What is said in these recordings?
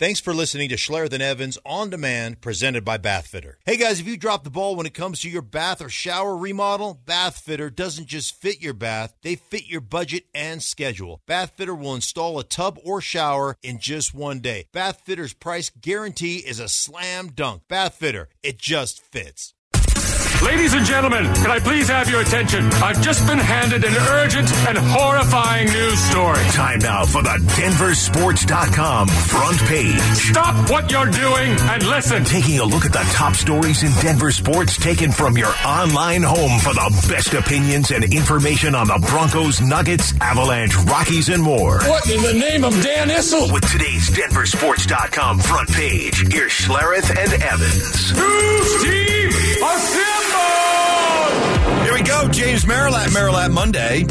Thanks for listening to Schlereth and Evans on demand, presented by Bathfitter. Hey guys, if you drop the ball when it comes to your bath or shower remodel, Bathfitter doesn't just fit your bath, they fit your budget and schedule. Bathfitter will install a tub or shower in just one day. Bathfitter's price guarantee is a slam dunk. Bathfitter, it just fits. Ladies and gentlemen, can I please have your attention? I've just been handed an urgent and horrifying news story. Time now for the DenverSports.com front page. Stop what you're doing and listen. Taking a look at the top stories in Denver sports taken from your online home for the best opinions and information on the Broncos, Nuggets, Avalanche, Rockies, and more. What in the name of Dan Issel? With today's DenverSports.com front page, here's Schlereth and Evans. Who's team? We go. James Merilatt, Marilat Monday.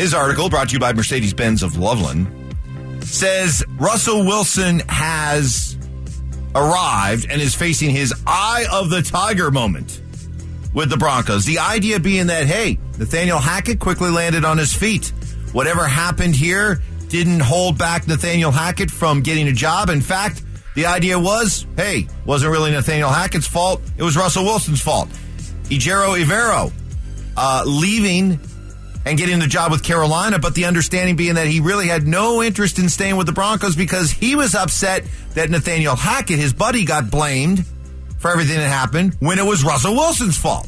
His article, brought to you by Mercedes Benz of Loveland, says Russell Wilson has arrived and is facing his eye of the tiger moment with the Broncos. The idea being that, hey, Nathaniel Hackett quickly landed on his feet. Whatever happened here didn't hold back Nathaniel Hackett from getting a job. In fact, the idea was, hey, wasn't really Nathaniel Hackett's fault. It was Russell Wilson's fault. Ejiro Evero uh, leaving and getting the job with Carolina, but the understanding being that he really had no interest in staying with the Broncos because he was upset that Nathaniel Hackett, his buddy, got blamed for everything that happened when it was Russell Wilson's fault.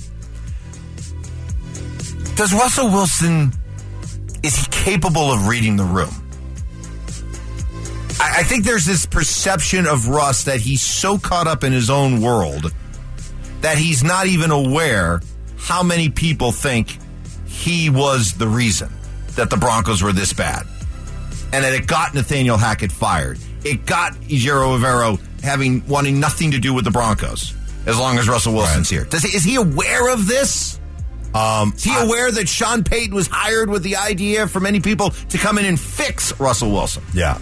Does Russell Wilson is he capable of reading the room? I, I think there's this perception of Russ that he's so caught up in his own world that he's not even aware how many people think he was the reason that the Broncos were this bad. And that it got Nathaniel Hackett fired. It got Ejiro Evero having wanting nothing to do with the Broncos as long as Russell Wilson's here. Does he, is he aware of this? Um, Is he aware that Sean Payton was hired with the idea for many people to come in and fix Russell Wilson? yeah.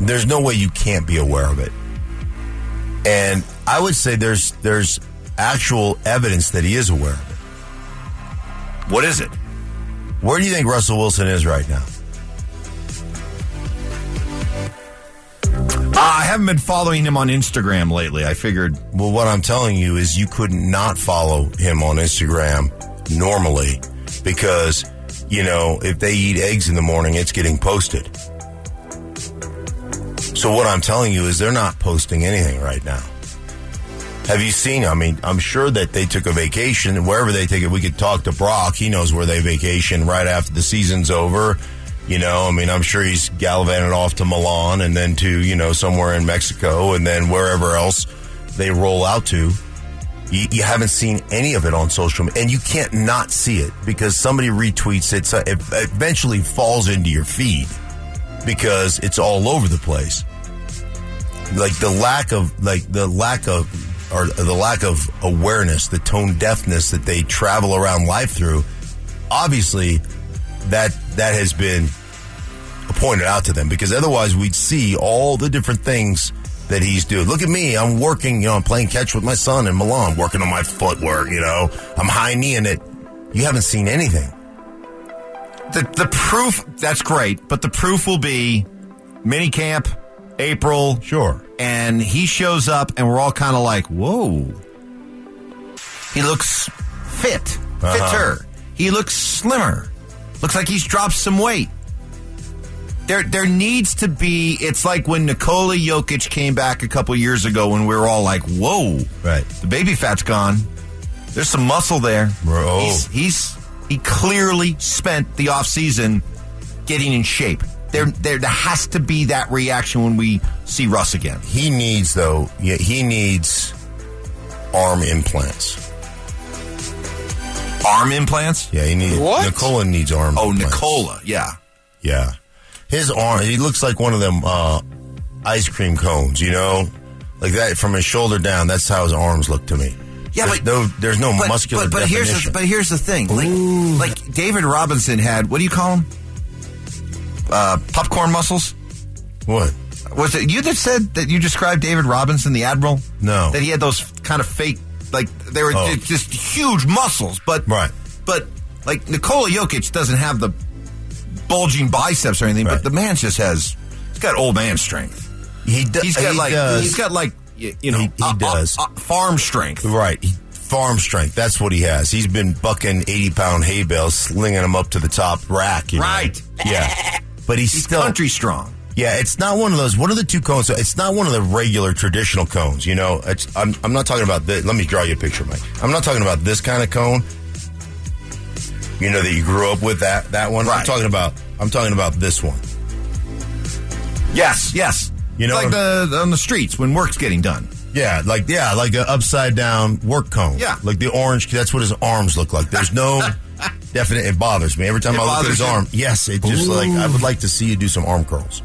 There's no way you can't be aware of it. And I would say there's there's actual evidence that he is aware of it. What is it? Where do you think Russell Wilson is right now? Uh, I haven't been following him on Instagram lately. I figured Well, what I'm telling you is you could not follow him on Instagram normally because, you know, if they eat eggs in the morning, it's getting posted. So what I'm telling you is they're not posting anything right now. Have you seen? I mean, I'm sure that they took a vacation. Wherever they take it, we could talk to Brock. He knows where they vacation right after the season's over. You know, I mean, I'm sure he's gallivanted off to Milan and then to, you know, somewhere in Mexico and then wherever else they roll out to. You, you haven't seen any of it on social media, and you can't not see it because somebody retweets it. So it eventually falls into your feed because it's all over the place. Like the lack of, like the lack of, or the lack of awareness, the tone deafness that they travel around life through. Obviously, that that has been pointed out to them because otherwise we'd see all the different things that he's doing. Look at me, I'm working, you know, I'm playing catch with my son in Milan, working on my footwork, you know, I'm high kneeing it. You haven't seen anything. the the proof that's great, but the proof will be mini camp, April, Sure. And he shows up, and we're all kind of like, "Whoa!" He looks fit, uh-huh. fitter. He looks slimmer. Looks like he's dropped some weight. There, there needs to be. It's like when Nikola Jokic came back a couple years ago, when we were all like, "Whoa!" Right. The baby fat's gone. There's some muscle there. Bro. He's, he's he clearly spent the off season getting in shape. There, there, there has to be that reaction when we see Russ again. He needs though. Yeah, he needs arm implants. Arm implants? Yeah, he needs. What? Nikola needs arm. Oh, implants. Nikola. Yeah. Yeah, his arm. He looks like one of them uh, ice cream cones. You know, like that from his shoulder down. That's how his arms look to me. Yeah, there's but- no, there's no But, muscular but, but here's the, definition. but here's the thing. Like, like David Robinson had what do you call him? Uh, popcorn muscles. what? Was it you that said that you described David Robinson, the admiral? No. that he had those kind of fake, like they were Oh. just huge muscles. But Right. but like Nikola Jokic doesn't have the bulging biceps or anything, Right. but the man just has he's got old man strength. He do- He's got he like does. he's got like you know He- he uh, uh, does. uh, farm strength. Right. Farm strength. That's what he has. He's been bucking 80 pound hay bales, slinging them up to the top rack. you know? Right. Yeah. But he's, He's still. country strong. Yeah, it's not one of those. What are the two cones? It's not one of the regular traditional cones. You know, it's, I'm, I'm not talking about this. Let me draw you a picture, Mike. I'm not talking about this kind of cone. You know that you grew up with that that one. I'm talking about. I'm talking about this one. Yes, yes. You know- like the on the streets when work's getting done. Yeah, like yeah, like an upside down work cone. Yeah. like the orange. That's what his arms look like. There's no definite. It bothers me every time It I look at his you? arm. Yes, it just like I would like to see you do some arm curls.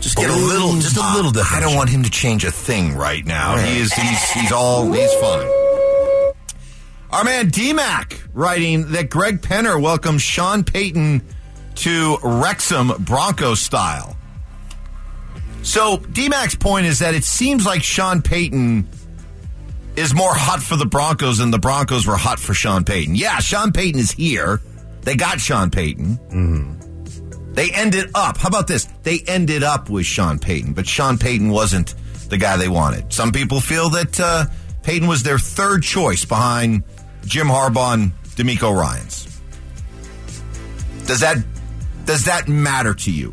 Just get a little, just a little Uh, different. I don't want him to change a thing right now. He is he's he's all he's fine. Our man DMAC writing that Greg Penner welcomes Sean Payton to Wrexham Bronco style. So DMAC's point is that it seems like Sean Payton is more hot for the Broncos than the Broncos were hot for Sean Payton. Yeah, Sean Payton is here. They got Sean Payton. They ended up, how about this? They ended up with Sean Payton, but Sean Payton wasn't the guy they wanted. Some people feel that uh, Payton was their third choice behind Jim Harbaugh and DeMeco Ryans. Does that does that matter to you?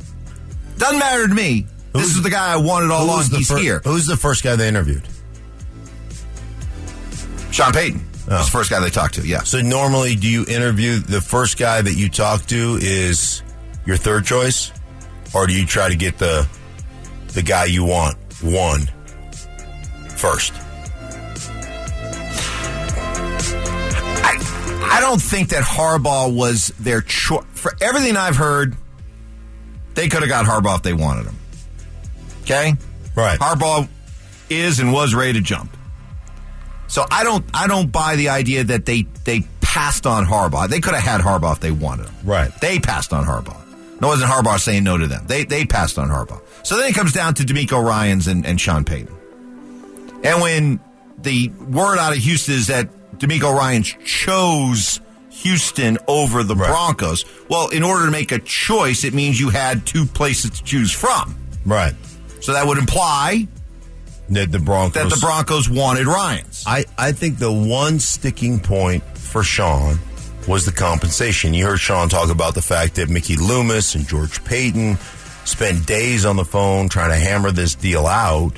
Doesn't matter to me. this is the guy I wanted all along. He's fir- here. Who's the first guy they interviewed? Sean Payton. Oh. That's the first guy they talked to. yeah. So normally, do you interview the first guy that you talk to is your third choice, or do you try to get the the guy you want one first? I, I don't think that Harbaugh was their choice. For everything I've heard, they could have got Harbaugh if they wanted him. Okay? Right. Harbaugh is and was ready to jump. So I don't I don't buy the idea that they they passed on Harbaugh. They could have had Harbaugh if they wanted him. Right. They passed on Harbaugh. No, it wasn't Harbaugh saying no to them. They they passed on Harbaugh. So then it comes down to DeMeco Ryans and, and Sean Payton. And when the word out of Houston is that DeMeco Ryans chose Houston over the Right. Broncos, well, in order to make a choice, it means you had two places to choose from. Right. So that would imply That the Broncos. that the Broncos wanted Ryans. I, I think the one sticking point for Sean was the compensation. You heard Sean talk about the fact that Mickey Loomis and George Paton spent days on the phone trying to hammer this deal out.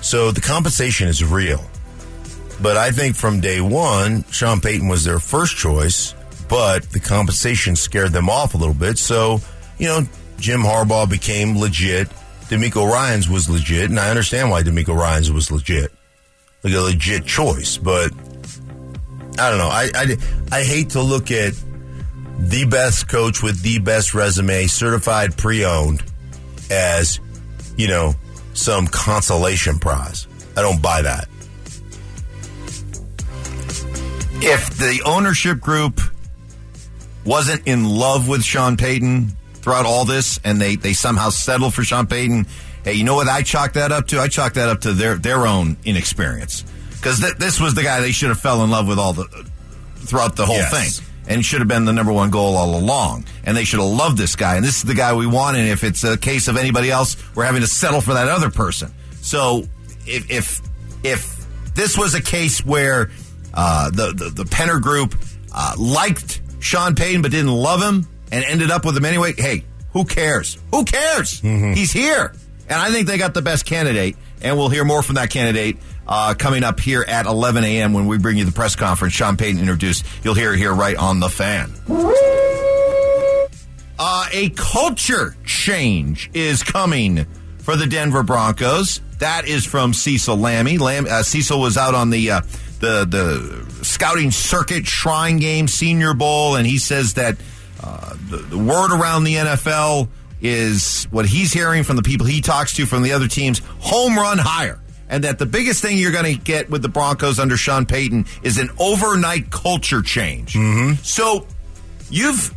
So the compensation is real. But I think from day one, Sean Payton was their first choice, but the compensation scared them off a little bit. So, you know, Jim Harbaugh became legit. DeMeco Ryans was legit, and I understand why DeMeco Ryans was legit like a legit choice. But I don't know. I, I, I hate to look at the best coach with the best resume, certified pre-owned, as you know some consolation prize. I don't buy that. if the ownership group wasn't in love with Sean Payton throughout all this and they, they somehow settled for Sean Payton, hey, you know what I chalk that up to? I chalk that up to their, their own inexperience. Because th- this was the guy they should have fell in love with all the throughout the whole Yes. thing. And should have been the number one goal all along. And they should have loved this guy. And this is the guy we want. And if it's a case of anybody else, we're having to settle for that other person. So if if, if this was a case where uh, the, the the Penner group uh, liked Sean Payton but didn't love him and ended up with him anyway, hey, who cares? Who cares? He's here. And I think they got the best candidate. And we'll hear more from that candidate uh, coming up here at 11 a.m. when we bring you the press conference. Sean Payton introduced. You'll hear it here right on the fan. Uh, a culture change is coming for the Denver Broncos. That is from Cecil Lammey. Lam, uh, Cecil was out on the uh, the the scouting circuit, Shrine Game, Senior Bowl, and he says that uh, the, the word around the NFL is what he's hearing from the people he talks to from the other teams: home run hire. And that the biggest thing you're going to get with the Broncos under Sean Payton is an overnight culture change. So you've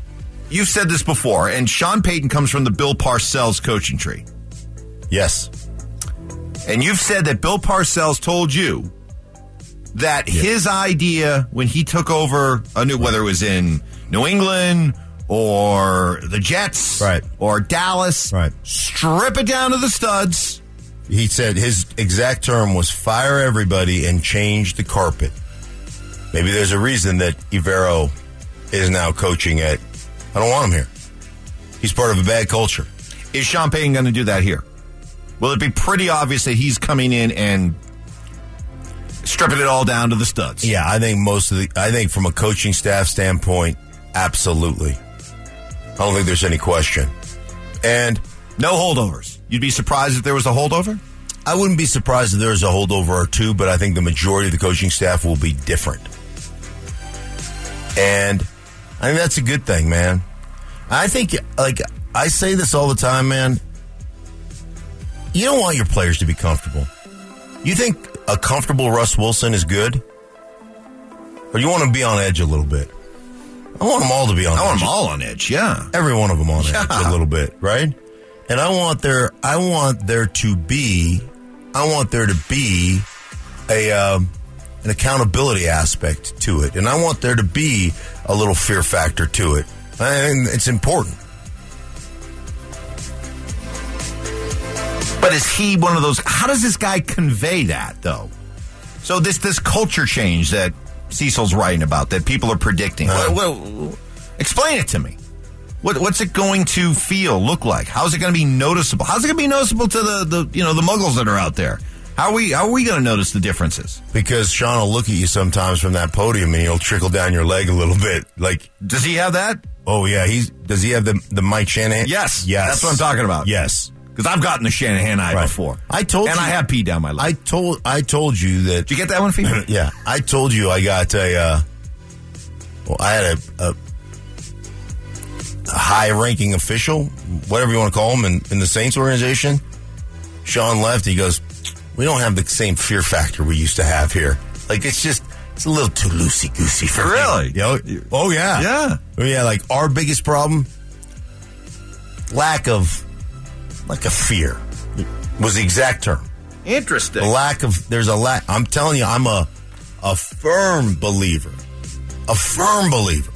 you've said this before, and Sean Payton comes from the Bill Parcells coaching tree. Yes. And you've said that Bill Parcells told you that his idea when he took over a new, whether it was in New England or the Jets, Right. or Dallas, Right. strip it down to the studs He said his exact term was fire everybody and change the carpet. Maybe there's a reason that Evero is now coaching at. I don't want him here. He's part of a bad culture. Is Sean Payton going to do that here? Will it be pretty obvious that he's coming in and stripping it all down to the studs? Yeah, I think most of the. I think from a coaching staff standpoint, absolutely. I don't think there's any question. And no holdovers. You'd be surprised if there was a holdover? I wouldn't be surprised if there was a holdover or two, but I think the majority of the coaching staff will be different. And I think that's a good thing, man. I think, like, I say this all the time, man. You don't want your players to be comfortable. You think a comfortable Russ Wilson is good? Or you want to be on edge a little bit? I want them all to be on I edge. want them all on edge, yeah. Every one of them on Yeah. edge a little bit, right? And I want there, I want there to be, I want there to be a um, an accountability aspect to it, and I want there to be a little fear factor to it. And it's important. But is he one of those? How does this guy convey that, though? So this this culture change that Cecil's writing about, that people are predicting. Uh-huh. Well, well, explain it to me. What, what's it going to feel, look like? How's it going to be noticeable? How's it going to be noticeable to the, the you know the muggles that are out there? How are we how are we going to notice the differences? Because Sean will look at you sometimes from that podium, and he'll trickle down your leg a little bit. Like, Does he have that? oh yeah, he's does he have the the Mike Shanahan? Yes, yes, That's what I'm talking about. Yes, because I've gotten the Shanahan eye Right. before. I told and you- I have pee down my leg. I told I told you that Did you get that one, Phoebe? yeah, I told you I got a. Uh, well, I had a, a, a high-ranking official, whatever you want to call him, in, in the Saints organization. Sean left. He goes, "We don't have the same fear factor we used to have here. Like it's just." It's a little too loosey goosey for me." Really? You know? Oh yeah. Yeah. Oh, yeah. Like our biggest problem, lack of, lack a fear, was the exact term. Interesting. The lack of there's a lack. I'm telling you, I'm a a firm believer, a firm believer.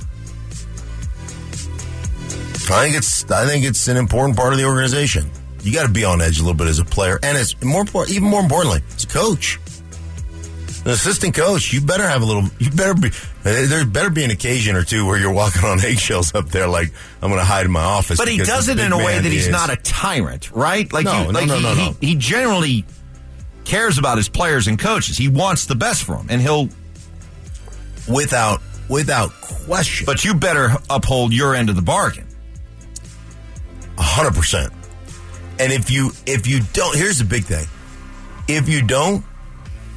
I think it's I think it's an important part of the organization. You got to be on edge a little bit as a player, and it's more important. Even more importantly, as a coach, an assistant coach. You better have a little. You better be. Eh, there better be an occasion or two where you're walking on eggshells up there, like I'm going to hide in my office. But he does it in a way that he's is- not a tyrant, right? Like, No, you- no, like no, he, no, no. He, he generally cares about his players and coaches. He wants the best for them, and he'll. without without question. But you better uphold your end of the bargain. hundred percent. And if you if you don't, here's the big thing: if you don't,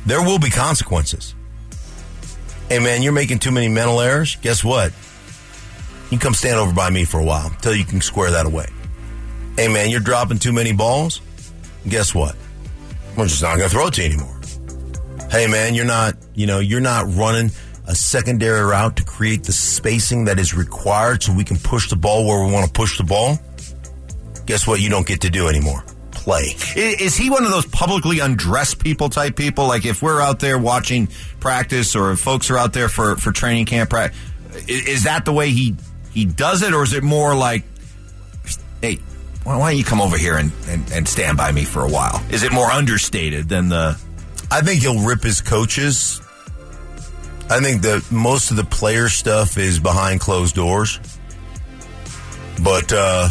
there will be consequences. Hey man, you're making too many mental errors. Guess what? You come stand over by me for a while until you can square that away. Hey man, you're dropping too many balls. Guess what? We're just not going to throw it to you anymore. Hey man, you're not, you know, you're not running a secondary route to create the spacing that is required so we can push the ball where we want to push the ball. Guess what? You don't get to do anymore. Play. I- Is he one of those publicly undressed people type people? Like if we're out there watching practice, or if folks are out there for for training camp, pra- i- is that the way he he does it, or is it more like, hey, why why don't you come over here and, and, and stand by me for a while? Is it more understated than the? I think he'll rip his coaches. I think that most of the player stuff is behind closed doors. But uh,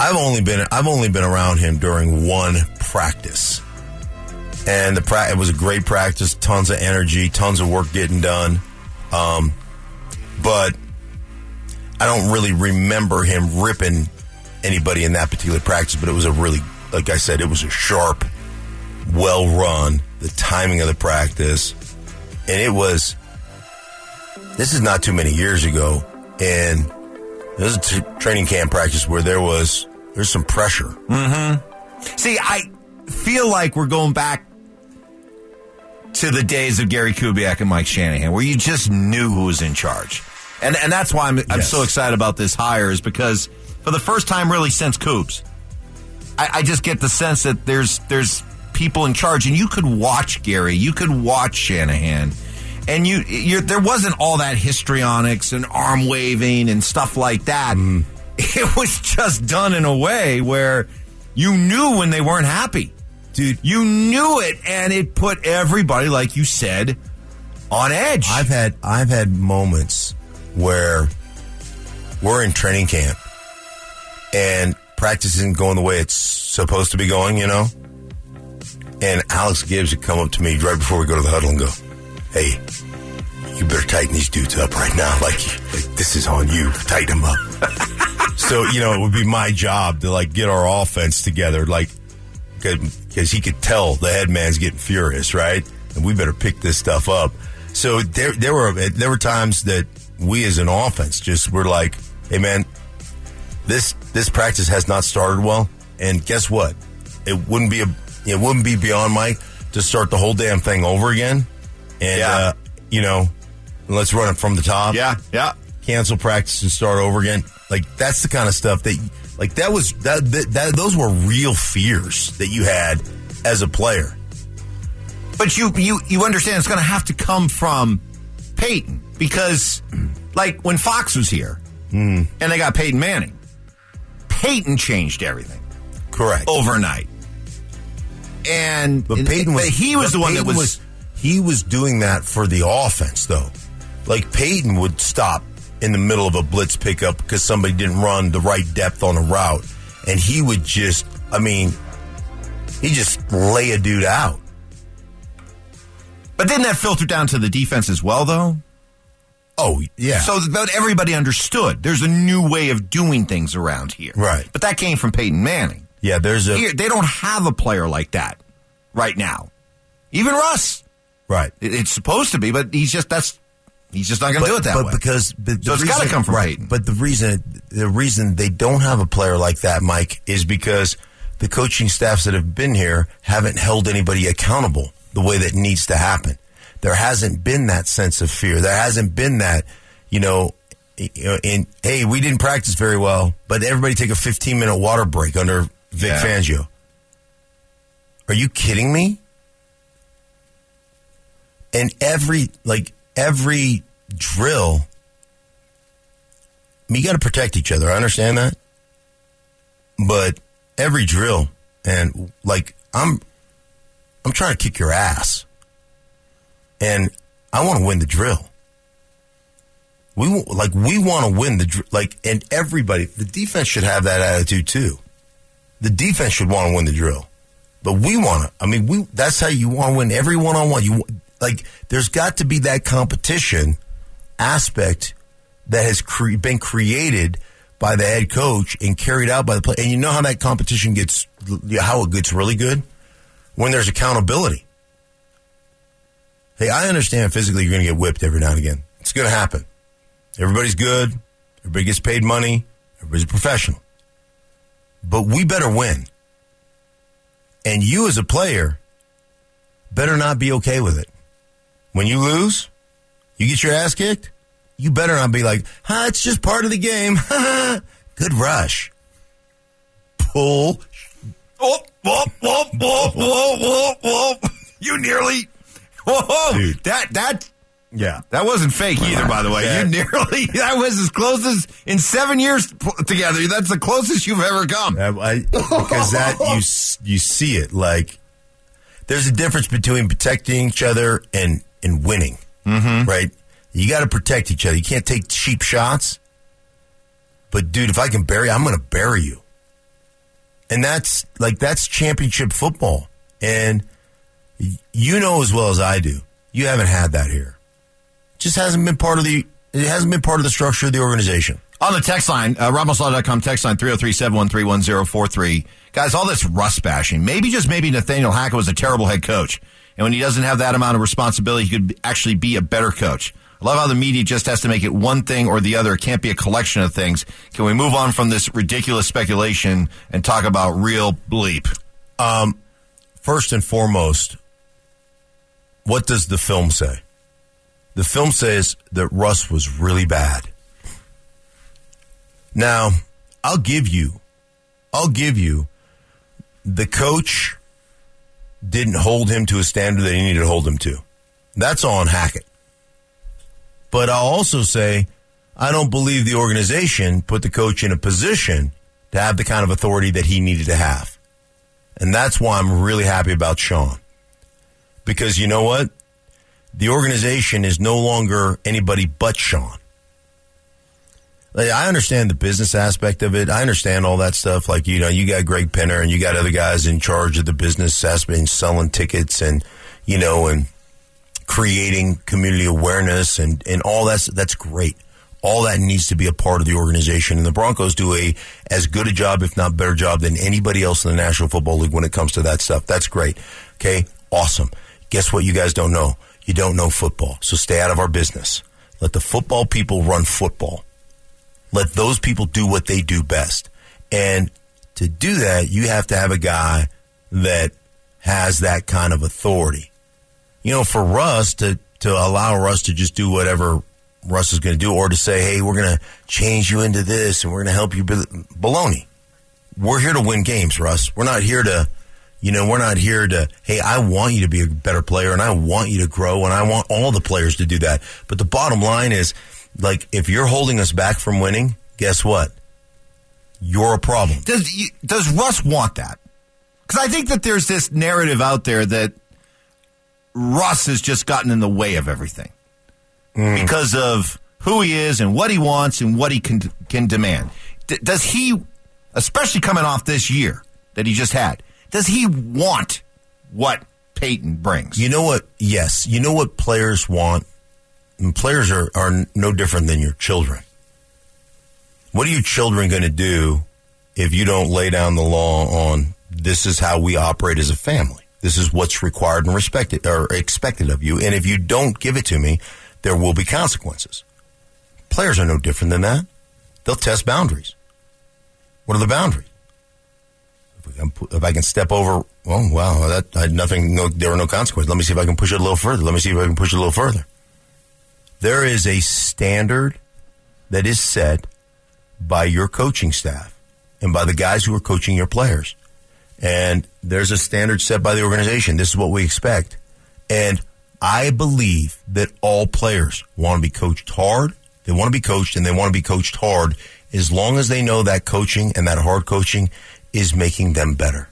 I've only been I've only been around him during one practice, and the pra- it was a great practice. Tons of energy, tons of work getting done. Um, but I don't really remember him ripping anybody in that particular practice. But it was a really, like I said, it was a sharp, well run. The timing of the practice, and it was. This is not too many years ago, and this is a t- training camp practice where there was there's some pressure. Mm-hmm. See, I feel like we're going back to the days of Gary Kubiak and Mike Shanahan, where you just knew who was in charge, and and that's why I'm I'm Yes. so excited about this hire is because for the first time really since Coops, I, I just get the sense that there's there's people in charge, and you could watch Gary, you could watch Shanahan. And you, you're, there wasn't all that histrionics and arm waving and stuff like that. Mm-hmm. It was just done in a way where you knew when they weren't happy. dude. You knew it, and it put everybody, like you said, on edge. I've had I've had moments where we're in training camp and practice isn't going the way it's supposed to be going, you know. And Alex Gibbs would come up to me right before we go to the huddle and go, "Hey, you better tighten these dudes up right now. Like, like this is on you. Tighten them up." so you know, it would be my job to like get our offense together, like because he could tell the head man's getting furious, right? And we better pick this stuff up. So there, there were there were times that we as an offense just were like, "Hey, man, this this practice has not started well." And guess what? It wouldn't be a it wouldn't be beyond Mike to start the whole damn thing over again. And Yeah. uh, you know, let's run it from the top yeah, yeah. cancel practice and start over again. Like that's the kind of stuff that, like that was that, that, that those were real fears that you had as a player. But you you you understand it's going to have to come from Peyton because, like when Fox was here Hmm. and they got Peyton Manning, Peyton changed everything Correct. overnight. And but Peyton was but he was the one that Peyton was, he was doing that for the offense though. Like Peyton would stop in the middle of a blitz pickup because somebody didn't run the right depth on a route, and he would just, I mean, he just lay a dude out. But didn't that filter down to the defense as well, though? Oh yeah. So that everybody understood there's a new way of doing things around here. Right. But that came from Peyton Manning. yeah, there's a Here, they don't have a player like that right now. Even Russ. right. It's supposed to be, but he's just that's he's just not going to do it that but way. because but So it's gotta come from right. But the reason the reason they don't have a player like that, Mike, is because the coaching staffs that have been here haven't held anybody accountable the way that needs to happen. There hasn't been that sense of fear. There hasn't been that, you know. you know, In hey, we didn't practice very well, but everybody take a 15 minute water break under Vic Yeah. Fangio. Are you kidding me? And every like every drill, I mean, you got to protect each other. I understand that, but every drill and like I'm, I'm trying to kick your ass, and I want to win the drill. We like we want to win the like, and everybody. The defense should have that attitude too. The defense should want to win the drill. But we want to. I mean, we. That's how you want to win every one on one. You like. There's got to be that competition aspect that has cre- been created by the head coach and carried out by the play. And you know how that competition gets, how it gets really good when there's accountability. Hey, I understand physically you're going to get whipped every now and again. It's going to happen. Everybody's good. Everybody gets paid money. Everybody's a professional. But we better win. And you as a player better not be okay with it. When you lose, you get your ass kicked, you better not be like, huh, it's just part of the game. Good rush. Pull. Oh, whoa, whoa, whoa, whoa, whoa, whoa. You nearly. Whoa, Dude. that that Yeah. that wasn't fake either, by the way. Yeah. You nearly. That was as close as in seven years together. That's the closest you've ever come. I- because that you you see it like there's a difference between protecting each other and and winning, mm-hmm. right? You got to protect each other. You can't take cheap shots. But dude, if I can bury, I'm going to bury you. And that's like that's championship football, and you know as well as I do, you haven't had that here. Just hasn't been part of the. It hasn't been part of the structure of the organization. On the text line, uh, RamosLaw.com text line 303-713-1043. Guys, all this Russ bashing. Maybe, just maybe Nathaniel Hackett was a terrible head coach. And when he doesn't have that amount of responsibility, he could actually be a better coach. I love how the media just has to make it one thing or the other. It can't be a collection of things. Can we move on from this ridiculous speculation and talk about real bleep? Um, first and foremost, what does the film say? The film says that Russ was really bad. Now, I'll give you, I'll give you, the coach didn't hold him to a standard that he needed to hold him to. That's on Hackett. But I'll also say, I don't believe the organization put the coach in a position to have the kind of authority that he needed to have. And that's why I'm really happy about Sean. Because you know what? The organization is no longer anybody but Sean. I understand the business aspect of it. I understand all that stuff. Like, you know, you got Greg Penner and you got other guys in charge of the business aspect and selling tickets and, you know, and creating community awareness and, and all that's, that's great. All that needs to be a part of the organization. And the Broncos do a as good a job, if not better job than anybody else in the National Football League when it comes to that stuff. That's great. Okay. Awesome. Guess what you guys don't know? You don't know football. So stay out of our business. Let the football people run football. Let those people do what they do best. And to do that, you have to have a guy that has that kind of authority. You know, for Russ to, to allow Russ to just do whatever Russ is going to do, or to say, hey, we're going to change you into this and we're going to help you. Baloney. We're here to win games, Russ. We're not here to, you know, we're not here to, hey, I want you to be a better player and I want you to grow and I want all the players to do that. But the bottom line is, like, if you're holding us back from winning, guess what? You're a problem. Does does Russ want that? Because I think that there's this narrative out there that Russ has just gotten in the way of everything mm. because of who he is and what he wants and what he can can demand. D- does he, especially coming off this year that he just had, does he want what Payton brings? You know what? Yes. You know what players want players are, are no different than your children. What are your children going to do if you don't lay down the law on this is how we operate as a family? This is what's required and respected or expected of you. And if you don't give it to me, there will be consequences. Players are no different than that. They'll test boundaries. What are the boundaries? If I can step over, well, wow, that I had nothing. No, there were no consequences. Let me see if I can push it a little further. Let me see if I can push it a little further. There is a standard that is set by your coaching staff and by the guys who are coaching your players. And there's a standard set by the organization. This is what we expect. And I believe that all players want to be coached hard. They want to be coached and they want to be coached hard as long as they know that coaching and that hard coaching is making them better.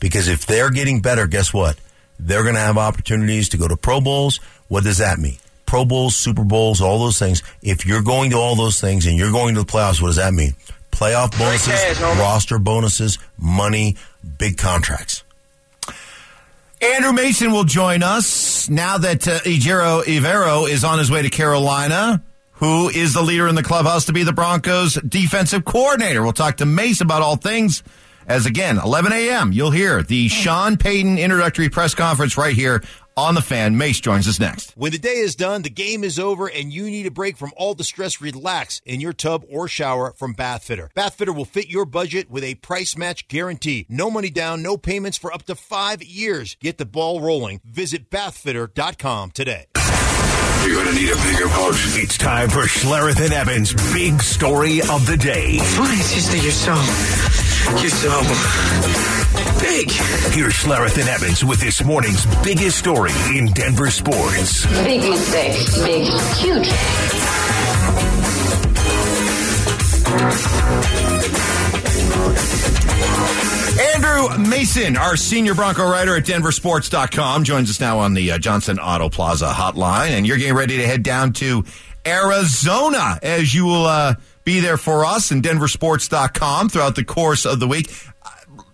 Because if they're getting better, guess what? They're going to have opportunities to go to Pro Bowls. What does that mean? Pro Bowls, Super Bowls, all those things. If you're going to all those things and you're going to the playoffs, what does that mean? Playoff bonuses, roster bonuses, money, big contracts. Andrew Mason will join us now that uh, Ejiro Evero is on his way to Carolina. Who is the leader in the clubhouse to be the Broncos defensive coordinator? We'll talk to Mace about all things as again, 11 a.m. You'll hear the Sean Payton introductory press conference right here on the fan. Mace joins us next. When the day is done, the game is over, and you need a break from all the stress, relax in your tub or shower from Bathfitter. Bathfitter will fit your budget with a price match guarantee. No money down, no payments for up to five years. Get the ball rolling. Visit bathfitter.com today. You're going to need a bigger boat. It's time for Schlereth and Evans' big story of the day. Why, sister, you're so, you're so big. Here's Schlereth and Evans with this morning's biggest story in Denver sports. Big mistake. Big, huge. Andrew Mason, our senior Bronco writer at denversports.com, joins us now on the uh, Johnson Auto Plaza hotline. And you're getting ready to head down to Arizona as you will uh, be there for us and denversports.com throughout the course of the week.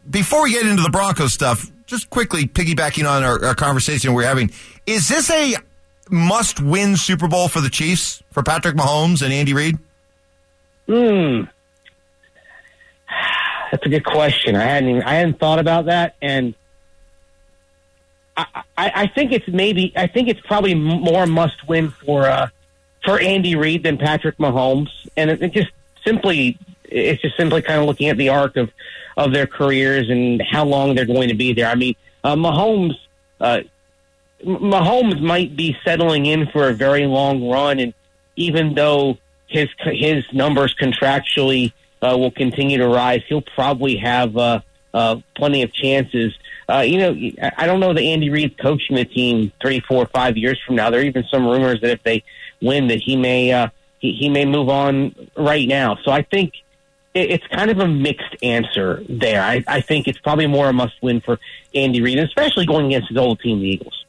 Before we get into the Broncos stuff, just quickly piggybacking on our, our conversation we're having, is this a must win Super Bowl for the Chiefs, for Patrick Mahomes and Andy Reid? Hmm. That's a good question. I hadn't even, I hadn't thought about that, and I, I, I think it's maybe I think it's probably more must win for uh, for Andy Reid than Patrick Mahomes, and it, it just simply it's just simply kind of looking at the arc of of their careers and how long they're going to be there. I mean, uh, Mahomes. Uh, Mahomes might be settling in for a very long run, and even though his his numbers contractually uh, will continue to rise. He'll probably have uh, uh, plenty of chances. Uh, you know, I don't know that Andy Reid's coaching the team three, four, five years from now. There are even some rumors that if they win, that he may uh, he, he may move on right now. So I think it, it's kind of a mixed answer there. I, I think it's probably more a must win for Andy Reid, especially going against his old team, the Eagles.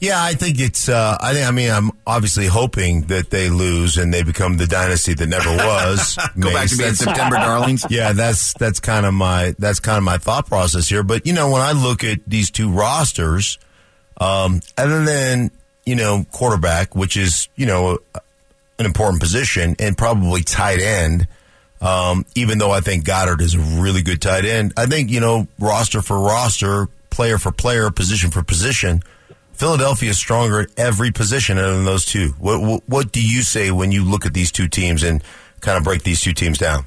Yeah, I think it's. Uh, I think. I mean, I'm obviously hoping that they lose and they become the dynasty that never was. Go back to being That's- September darlings. Yeah, that's that's kind of my that's kind of my thought process here. But you know, when I look at these two rosters, um, other than you know quarterback, which is you know an important position, and probably tight end. Um, even though I think Goedert is a really good tight end, I think you know roster for roster, player for player, position for position. Philadelphia is stronger at every position other than those two. What, what, what do you say when you look at these two teams and kind of break these two teams down?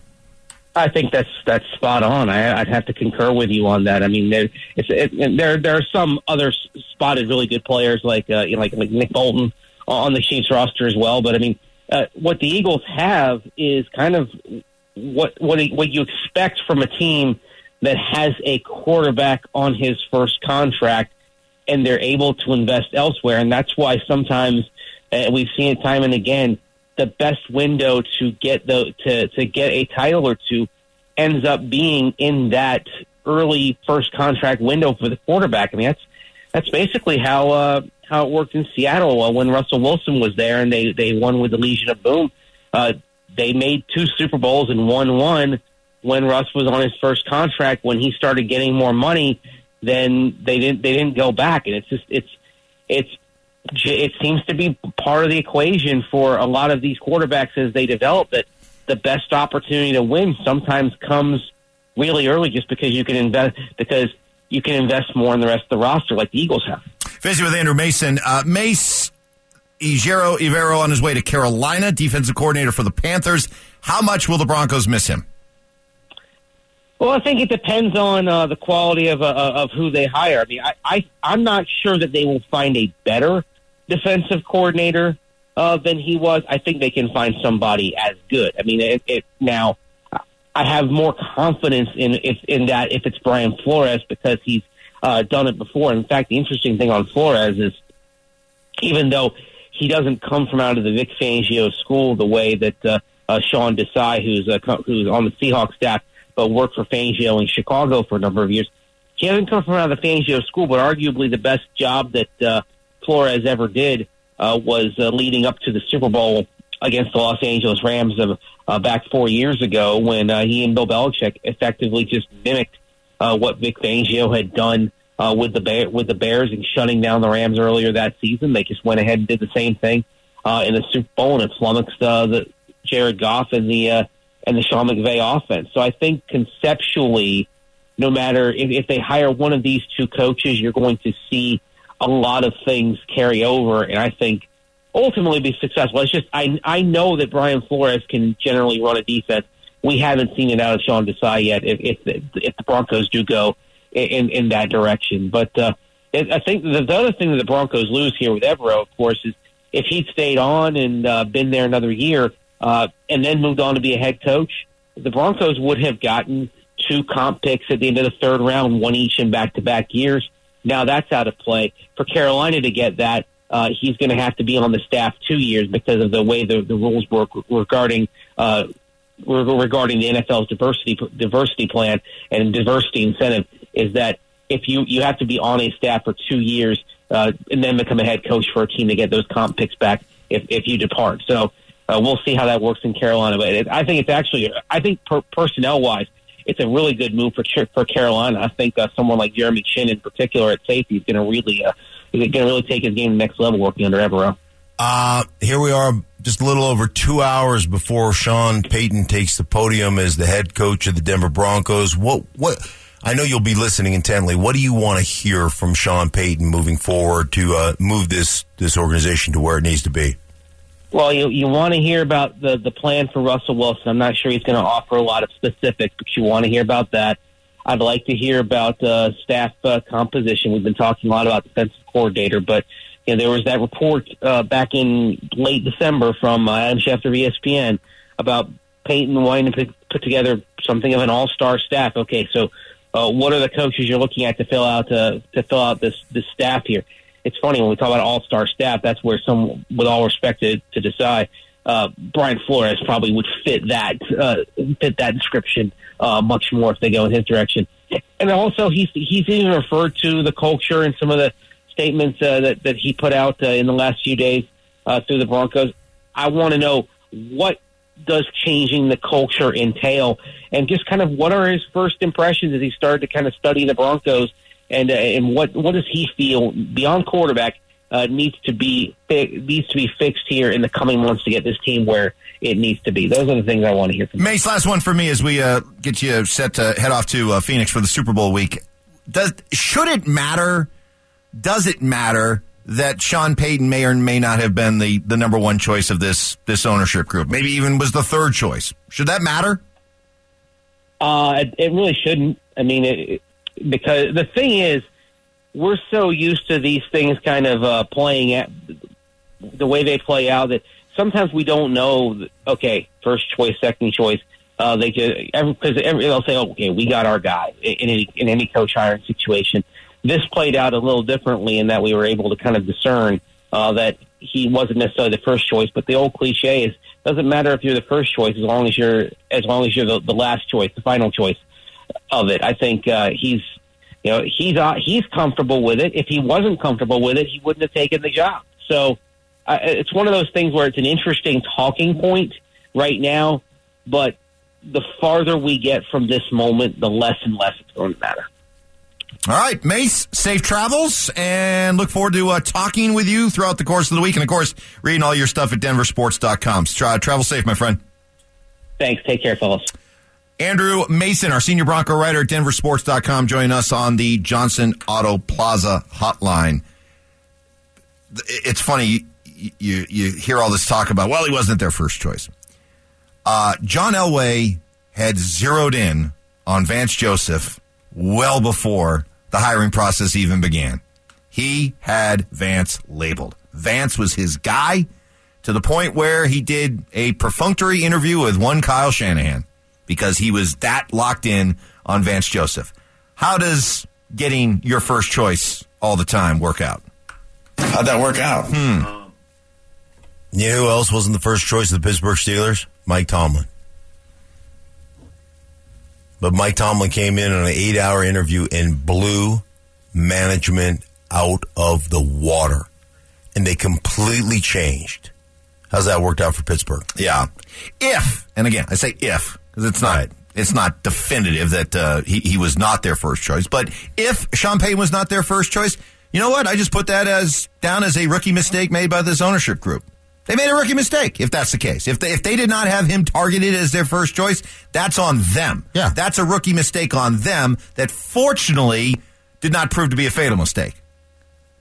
I think that's that's spot on. I, I'd have to concur with you on that. I mean, there it's it, and there there are some other spotted really good players like uh, you know, like like Nick Bolton on the Chiefs roster as well. But I mean, uh, what the Eagles have is kind of what what what you expect from a team that has a quarterback on his first contract, and they're able to invest elsewhere, and that's why sometimes uh, we've seen it time and again. The best window to get the to to get a title or two ends up being in that early first contract window for the quarterback. I mean, that's that's basically how uh, how it worked in Seattle uh, when Russell Wilson was there, and they they won with the Legion of Boom. Uh, they made two Super Bowls and won one when Russ was on his first contract. When he started getting more money, then they didn't they didn't go back, and it's just it's it's it seems to be part of the equation for a lot of these quarterbacks as they develop that the best opportunity to win sometimes comes really early just because you can invest because you can invest more in the rest of the roster like the Eagles have. Facing with Andrew Mason. Uh, Mace Ejiro Evero on his way to Carolina, defensive coordinator for the Panthers. How much will the Broncos miss him? Well, I think it depends on uh, the quality of uh, of who they hire. I mean, I, I I'm not sure that they will find a better defensive coordinator uh, than he was. I think they can find somebody as good. I mean, it, it now I have more confidence in if in that if it's Brian Flores because he's uh, done it before. In fact, the interesting thing on Flores is even though he doesn't come from out of the Vic Fangio school the way that uh, uh, Sean Desai, who's uh, who's on the Seahawks staff, but worked for Fangio in Chicago for a number of years. He hasn't come from out of the Fangio school, but arguably the best job that uh, Flores ever did uh, was uh, leading up to the Super Bowl against the Los Angeles Rams of, uh, back four years ago when uh, he and Bill Belichick effectively just mimicked uh, what Vic Fangio had done uh, with the Bear, with the Bears and shutting down the Rams earlier that season. They just went ahead and did the same thing uh, in the Super Bowl, and it flummoxed uh, the Jared Goff and the uh, and the Sean McVay offense. So I think conceptually, no matter if, if they hire one of these two coaches, you're going to see a lot of things carry over, and I think ultimately be successful. It's just I I know that Brian Flores can generally run a defense. We haven't seen it out of Sean Desai yet. If if if the Broncos do go in in that direction, but uh, I think the, the other thing that the Broncos lose here with Evero, of course, is if he'd stayed on and uh, been there another year uh, and then moved on to be a head coach, the Broncos would have gotten two comp picks at the end of the third round, one each in back to back years. Now that's out of play for Carolina to get that uh, he's going to have to be on the staff two years because of the way the, the rules work regarding uh, regarding the NFL's diversity diversity plan and diversity incentive. Is that if you you have to be on a staff for two years uh, and then become a head coach for a team to get those comp picks back if if you depart. So uh, we'll see how that works in Carolina. But it, I think it's actually I think per, personnel wise. It's a really good move for for Carolina. I think uh, someone like Jeremy Chinn, in particular at safety, is going to really uh, going to really take his game to the next level working under Evero. Uh, here we are, just a little over two hours before Sean Payton takes the podium as the head coach of the Denver Broncos. What, what, I know you'll be listening intently. What do you want to hear from Sean Payton moving forward to, uh, move this, this organization to where it needs to be? Well, you you want to hear about the the plan for Russell Wilson. I'm not sure he's going to offer a lot of specifics, but you want to hear about that. I'd like to hear about uh, staff uh, composition. We've been talking a lot about defensive coordinator, but you know there was that report uh, back in late December from uh, Adam Schefter of ESPN about Payton wanting to put, put together something of an all star staff. Okay, so uh, what are the coaches you're looking at to fill out uh, to fill out this this staff here? It's funny when we talk about all star staff. That's where some, with all respect to, to Desai, uh, Brian Flores probably would fit that uh, fit that description uh, much more if they go in his direction. And also, he's he's even referred to the culture and some of the statements uh, that that he put out uh, in the last few days uh, through the Broncos. I want to know what does changing the culture entail, and just kind of what are his first impressions as he started to kind of study the Broncos, and uh, and what what does he feel beyond quarterback uh, needs to be fi- needs to be fixed here in the coming months to get this team where it needs to be. Those are the things I want to hear from. Mace, last one for me as we uh, get you set to head off to uh, Phoenix for the Super Bowl week. Does should it matter? Does it matter that Sean Payton may or may not have been the, the number one choice of this this ownership group? Maybe even was the third choice. Should that matter? Uh, it, it really shouldn't. I mean, it, because the thing is, we're so used to these things kind of uh, playing at the way they play out that sometimes we don't know. Okay, first choice, second choice. Uh, they just because they'll say, "Okay, we got our guy." In any in any coach hiring situation, this played out a little differently in that we were able to kind of discern uh, that he wasn't necessarily the first choice. But the old cliche is doesn't matter if you're the first choice as long as you're as long as you're the, the last choice, the final choice of it. I think uh, he's you know he's uh, he's comfortable with it. If he wasn't comfortable with it, he wouldn't have taken the job. So uh, it's one of those things where it's an interesting talking point right now, but the farther we get from this moment, the less and less it's going to matter. All right, Mace, safe travels, and look forward to uh, talking with you throughout the course of the week. And of course, reading all your stuff at denversports.com. Tra- travel safe, my friend. Thanks. Take care, fellas. Andrew Mason, our senior Bronco writer at denversports.com, joining us on the Johnson Auto Plaza hotline. It's funny, you, you, you hear all this talk about, well, he wasn't their first choice. Uh, John Elway had zeroed in on Vance Joseph well before the hiring process even began. He had Vance labeled. Vance was his guy to the point where he did a perfunctory interview with one Kyle Shanahan because he was that locked in on Vance Joseph. How does getting your first choice all the time work out? How'd that work out? Hmm. You know who else wasn't the first choice of the Pittsburgh Steelers? Mike Tomlin. But Mike Tomlin came in on an eight hour interview and blew management out of the water. And they completely changed. How's that worked out for Pittsburgh? Yeah. If, and again, I say if, because it's not, it's not definitive that uh, he, he was not their first choice. But if Sean Payton was not their first choice, you know what? I just put that as down as a rookie mistake made by this ownership group. They made a rookie mistake if that's the case. If they, if they did not have him targeted as their first choice, that's on them. Yeah. That's a rookie mistake on them that fortunately did not prove to be a fatal mistake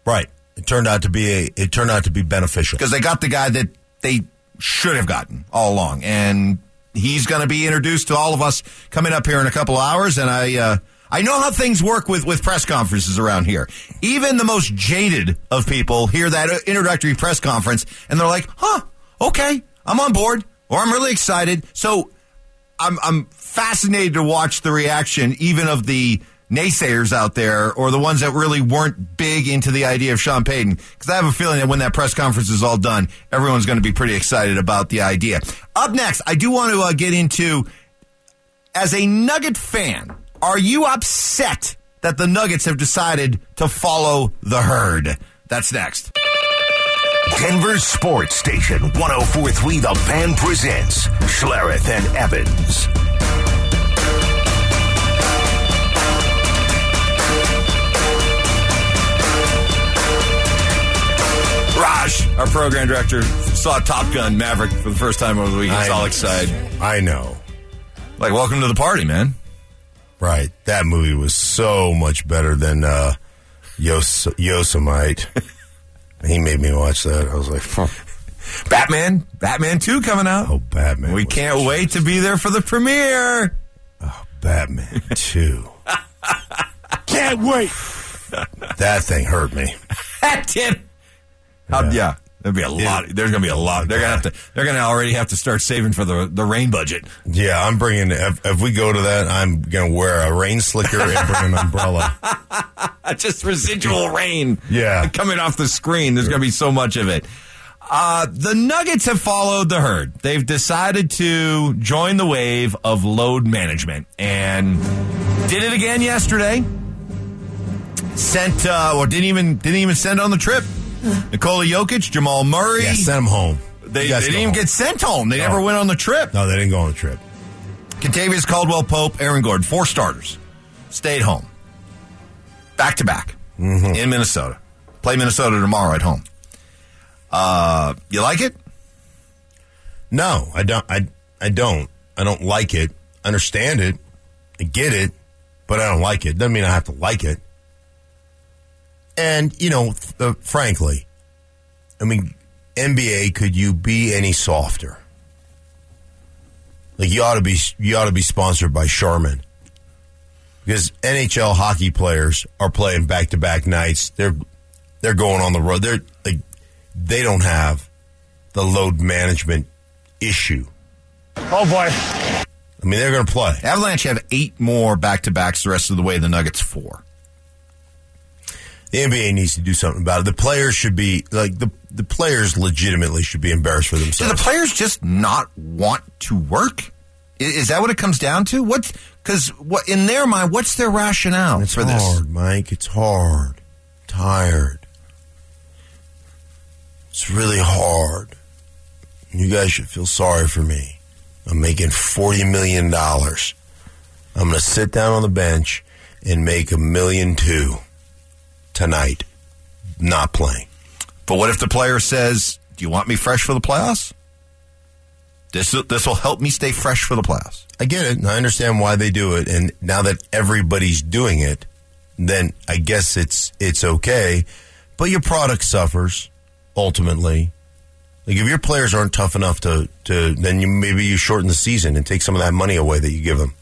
Right. It turned out to be a it turned out to be beneficial. because they got the guy that they should have gotten all along. And he's going to be introduced to all of us coming up here in a couple hours. And I, uh, I know how things work with, with press conferences around here. Even the most jaded of people hear that introductory press conference and they're like, huh, okay, I'm on board or I'm really excited. So I'm, I'm fascinated to watch the reaction even of the naysayers out there or the ones that really weren't big into the idea of Sean Payton. Because I have a feeling that when that press conference is all done, everyone's going to be pretty excited about the idea. Up next, I do want to uh, get into as a Nugget fan, are you upset that the Nuggets have decided to follow the herd? That's next. Denver Sports Station 1043 The Fan presents Schlereth and Evans. Raj, our program director, saw Top Gun Maverick for the first time over the week. He's I all excited. I know. Like, welcome to the party, man. Right. That movie was so much better than uh, Yos- Yosemite. he made me watch that. I was like, huh. Batman, Batman 2 coming out. oh, Batman. we can't wait to be there for the premiere. Oh, Batman 2. Can't wait. That thing hurt me. That did. How, yeah. There'd be a lot. There's going to be a lot. They're going to have to. They're going to already have to start saving for the the rain budget. Yeah, I'm bringing, if, if we go to that, I'm going to wear a rain slicker and bring an umbrella. Just residual rain. Yeah. coming off the screen. There's going to be so much of it. Uh, the Nuggets have followed the herd. They've decided to join the wave of load management and did it again yesterday. Sent uh, or didn't even didn't even send on the trip. Nikola Jokic, Jamal Murray. Yeah, send them home. They, they didn't even home. get sent home. They No. never went on the trip. No, they didn't go on the trip. Kentavious Caldwell Pope, Aaron Gordon, four starters, stayed home. Back to back in Minnesota. Play Minnesota tomorrow at home. Uh, you like it? No, I don't. I I don't. I don't like it. Understand it. I get it, but I don't like it. Doesn't mean I have to like it. And you know, f- uh, frankly, I mean, NBA. Could you be any softer? Like you ought to be. You ought to be sponsored by Charmin. Because NHL hockey players are playing back to back nights. They're they're going on the road. They're like they don't have the load management issue. Oh boy. I mean, they're going to play. Avalanche have eight more back to backs the rest of the way. The Nuggets four. The NBA needs to do something about it. The players should be like the the players legitimately should be embarrassed for themselves. Do the players just not want to work? I- Is that what it comes down to? What? Because what in their mind, what's their rationale it's for hard, this? Mike. It's hard. Tired. It's really hard. You guys should feel sorry for me. I'm making forty million dollars. I'm going to sit down on the bench and make a million two tonight, not playing. But what if the player says, "Do you want me fresh for the playoffs? This this will help me stay fresh for the playoffs." I get it, and I understand why they do it. And now that everybody's doing it, then I guess it's it's okay. But your product suffers ultimately. Like if your players aren't tough enough to to, then you maybe you shorten the season and take some of that money away that you give them.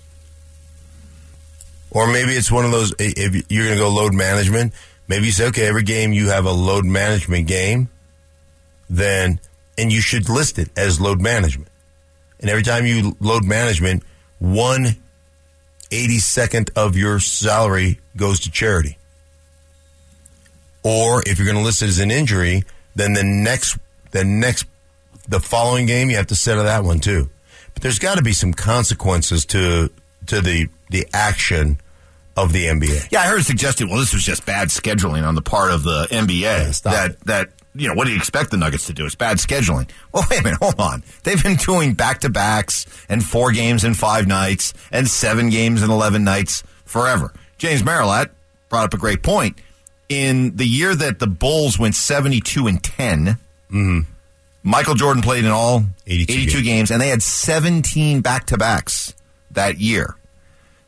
Or maybe it's one of those if you're going to go load management. Maybe you say, okay, every game you have a load management game, then and you should list it as load management. And every time you load management, one eighty second of your salary goes to charity. Or if you're going to list it as an injury, then the next, the next, the following game, you have to settle that one too. But there's got to be some consequences to to the the action of the NBA. Yeah, I heard it suggested. Well, this was just bad scheduling on the part of the NBA. stop that it. that you know, what do you expect the Nuggets to do? It's bad scheduling. Well, wait a minute, hold on. They've been doing back to backs and four games in five nights and seven games in eleven nights forever. James Merilatt brought up a great point. In the year that the Bulls went seventy-two and 10 mm-hmm. Michael Jordan played in all 82 82, games. games, and they had 17 back to backs that year.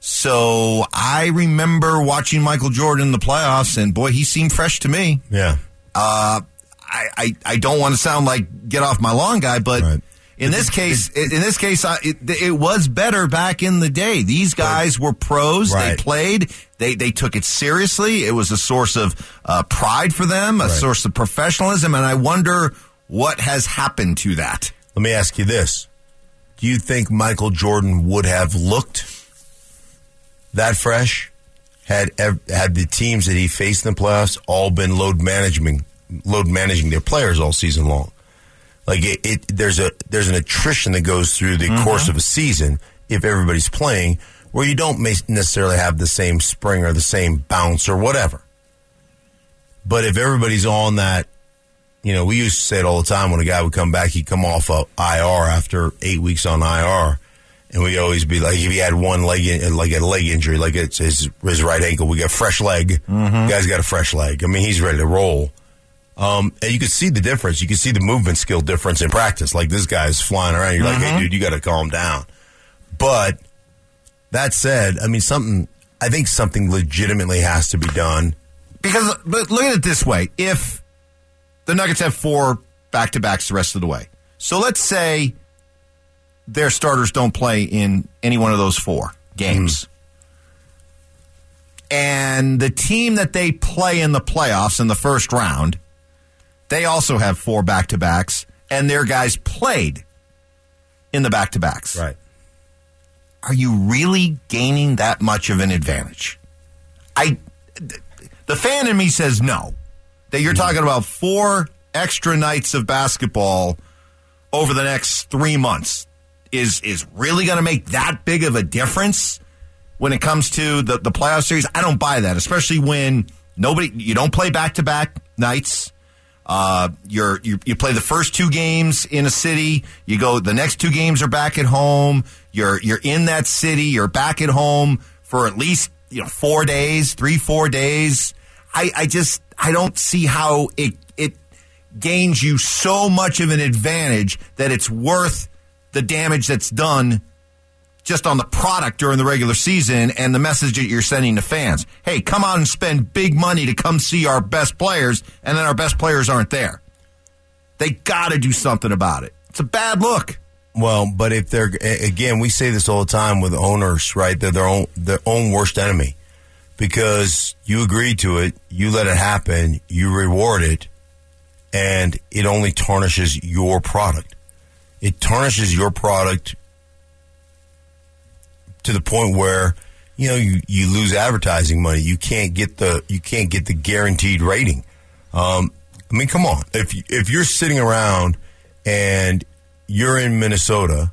So I remember watching Michael Jordan in the playoffs, and boy, he seemed fresh to me. Yeah. Uh, I, I, I don't want to sound like get off my lawn guy, but Right. in this case, in this case, I, it, it was better back in the day. These guys were pros. Right. They played. They they took it seriously. It was a source of uh, pride for them, a Right. source of professionalism, and I wonder what has happened to that. Let me ask you this: Do you think Michael Jordan would have looked that fresh had had the teams that he faced in the playoffs all been load managing load managing their players all season long? Like it, it there's a there's an attrition that goes through the mm-hmm. course of a season if everybody's playing, where you don't necessarily have the same spring or the same bounce or whatever. But if everybody's on that you know, we used to say it all the time when a guy would come back, he'd come off of IR after eight weeks on IR. And we always be like, if he had one leg, in, like a leg injury, like it's his, his right ankle, we got fresh leg. Guy's got a fresh leg. I mean, he's ready to roll. Um, and you can see the difference. You can see the movement skill difference in practice. Like this guy's flying around. You're like, hey, dude, you got to calm down. But that said, I mean, something, I think something legitimately has to be done. Because but look at it this way: if the Nuggets have four back to backs the rest of the way, so let's say their starters don't play in any one of those four games, and the team that they play in the playoffs in the first round, they also have four back to backs, and their guys played in the back to backs. Right. Are you really gaining that much of an advantage? I the fan in me says no. That you're mm-hmm. talking about four extra nights of basketball over the next three months is is really going to make that big of a difference when it comes to the, the playoff series. I don't buy that, especially when nobody you don't play back to back nights. Uh, you're, you you play the first two games in a city. You go the next two games are back at home. You're you're in that city. You're back at home for at least you know four days, three four days. I, I just I don't see how it it gains you so much of an advantage that it's worth the damage that's done just on the product during the regular season and the message that you're sending to fans. Hey, come on and spend big money to come see our best players, and then our best players aren't there. They got to do something about it. It's a bad look. Well, but if they're again, we say this all the time with owners, right? They're their own their own worst enemy because you agreed to it, you let it happen, you reward it, and it only tarnishes your product. It tarnishes your product to the point where you know you, you lose advertising money. You can't get the you can't get the guaranteed rating. Um, I mean, come on. If if you're sitting around and you're in Minnesota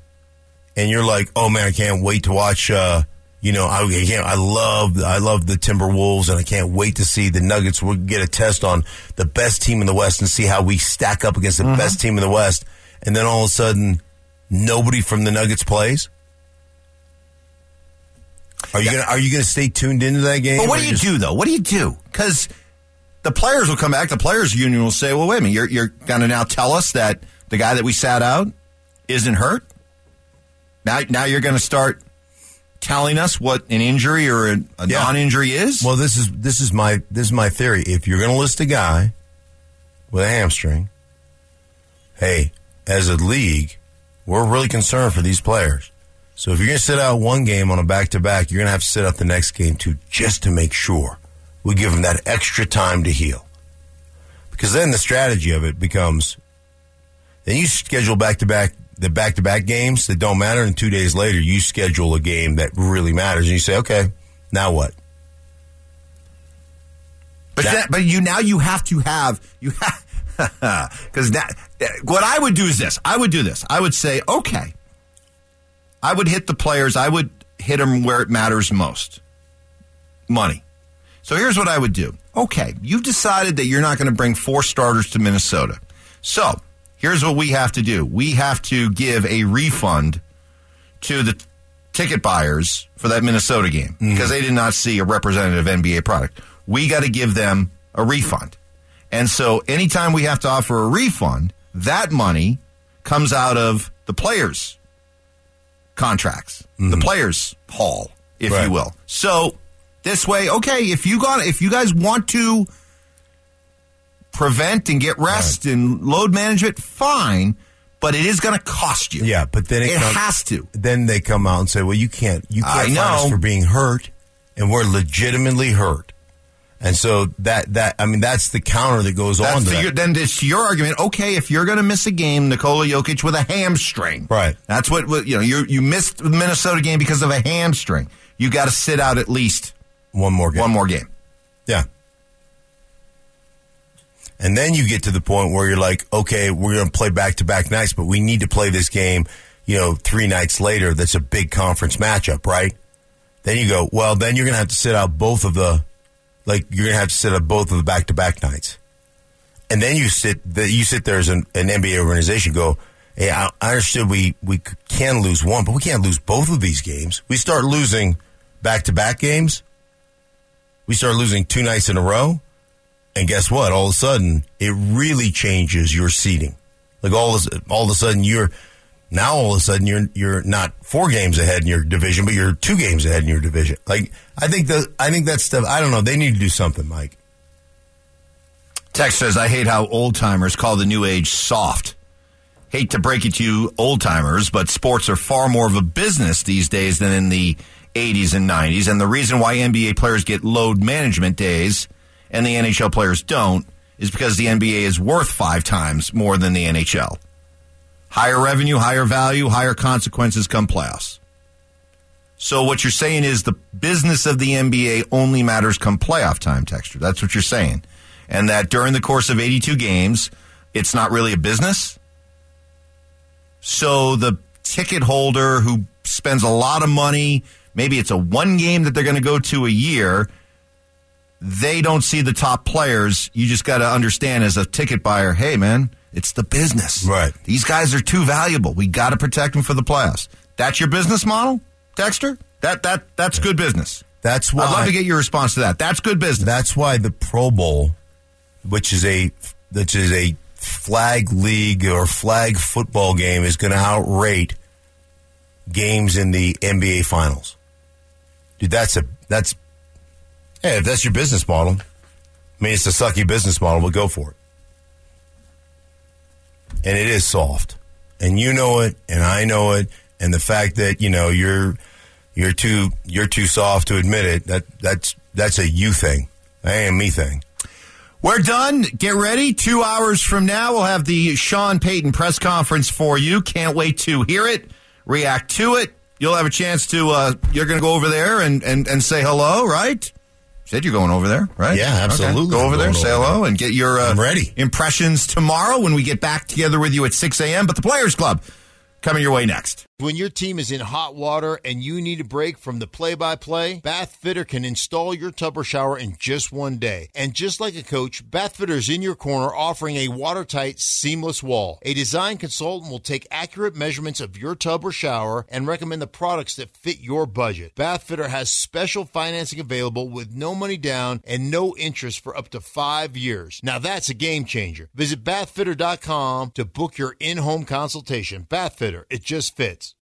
and you're like, oh man, I can't wait to watch. Uh, you know, I, I can't. I love I love the Timberwolves, and I can't wait to see the Nuggets. We'll get a test on the best team in the West and see how we stack up against the Mm-hmm. best team in the West. And then all of a sudden, nobody from the Nuggets plays. Are you gonna Are you gonna stay tuned into that game? But what do you just- do though? What do you do? Because the players will come back. The players' union will say, "Well, wait a minute. You're you're going to now tell us that the guy that we sat out isn't hurt. Now, now you're going to start telling us what an injury or a, a Yeah. non-injury is. Well, this is this is my this is my theory. If you're going to list a guy with a hamstring, hey, as a league, we're really concerned for these players. So if you're going to sit out one game on a back to back, you're going to have to sit out the next game too, just to make sure we give them that extra time to heal. Because then the strategy of it becomes, then you schedule back to back the back to back games that don't matter, and two days later you schedule a game that really matters, and you say, okay, now what? But That- that, but you now you have to have you have because that what I would do is this. I would do this. I would say, okay, I would hit the players. I would hit them where it matters most, money. So here's what I would do. Okay, you've decided that you're not going to bring four starters to Minnesota. So here's what we have to do. We have to give a refund to the ticket buyers for that Minnesota game because mm-hmm. they did not see a representative NBA product. We got to give them a refund. And so anytime we have to offer a refund, that money comes out of the players' contracts, the mm-hmm. players' hall, if Right. you will. So this way, okay, if you got if you guys want to prevent and get rest and load management, fine, but it is going to cost you. Yeah, but then it, It come- has to. Then they come out and say, "Well, you can't. You can't us know. for being hurt, and we're legitimately hurt." And so that that I mean that's the counter that goes on That's to to that. then it's your argument. Okay, if you're going to miss a game, Nikola Jokic with a hamstring, Right. That's what what- you know. You you missed the Minnesota game because of a hamstring. You got to sit out at least one more game. one more game. Yeah. And then you get to the point where you're like, okay, we're going to play back to back nights, but we need to play this game, you know, three nights later. That's a big conference matchup, right? Then you go, well, then you're going to have to sit out both of the, like, you're to have to sit up both of the back to back nights. And then you sit, the, you sit there as an, an NBA organization, go, hey, I, I understood we, we can lose one, but we can't lose both of these games. We start losing back to back games we start losing two nights in a row, and guess what? All of a sudden, it really changes your seating. Like all of, all of a sudden, you're now all of a sudden you're you're not four games ahead in your division, but you're two games ahead in your division. Like I think the I think that stuff. I don't know. They need to do something, Mike. Text says, I hate how old timers call the new age soft. Hate to break it to you, old timers, but sports are far more of a business these days than in the 80s and 90s. And the reason why NBA players get load management days and the NHL players don't is because the NBA is worth five times more than the NHL. Higher revenue, higher value, higher consequences come playoffs. So what you're saying is the business of the NBA only matters come playoff time, Texture. That's what you're saying. And that during the course of 82 games, it's not really a business. So the ticket holder who spends a lot of money, maybe it's a one game that they're going to go to a year, they don't see the top players. You just got to understand as a ticket buyer, hey man, it's the business. Right. These guys are too valuable. We got to protect them for the playoffs. That's your business model, Dexter? That that that's good business. That's why I'd love to get your response to that. That's good business. That's why the Pro Bowl, which is a which is a flag league or flag football game, is going to outrate games in the NBA Finals. Dude, that's a that's hey, if that's your business model, I mean it's a sucky business model, but go for it. And it is soft, and you know it, and I know it, and the fact that you know you're you're too you're too soft to admit it. That that's that's a you thing. That me thing. We're done. Get ready. Two hours from now, we'll have the Sean Payton press conference for you. Can't wait to hear it, react to it. You'll have a chance to. Uh, you're going to go over there and, and and say hello, right? Said you're going over there, right? Yeah, absolutely. Okay. Go over there, say over hello, and get your uh, ready. impressions tomorrow when we get back together with you at 6 a.m. But the Players Club coming your way next. When your team is in hot water and you need a break from the play by play, Bath Fitter can install your tub or shower in just one day. And just like a coach, Bath Fitter is in your corner offering a watertight, seamless wall. A design consultant will take accurate measurements of your tub or shower and recommend the products that fit your budget. Bath Fitter has special financing available with no money down and no interest for up to five years. Now that's a game changer. Visit bathfitter.com to book your in home consultation. Bath Fitter, it just fits.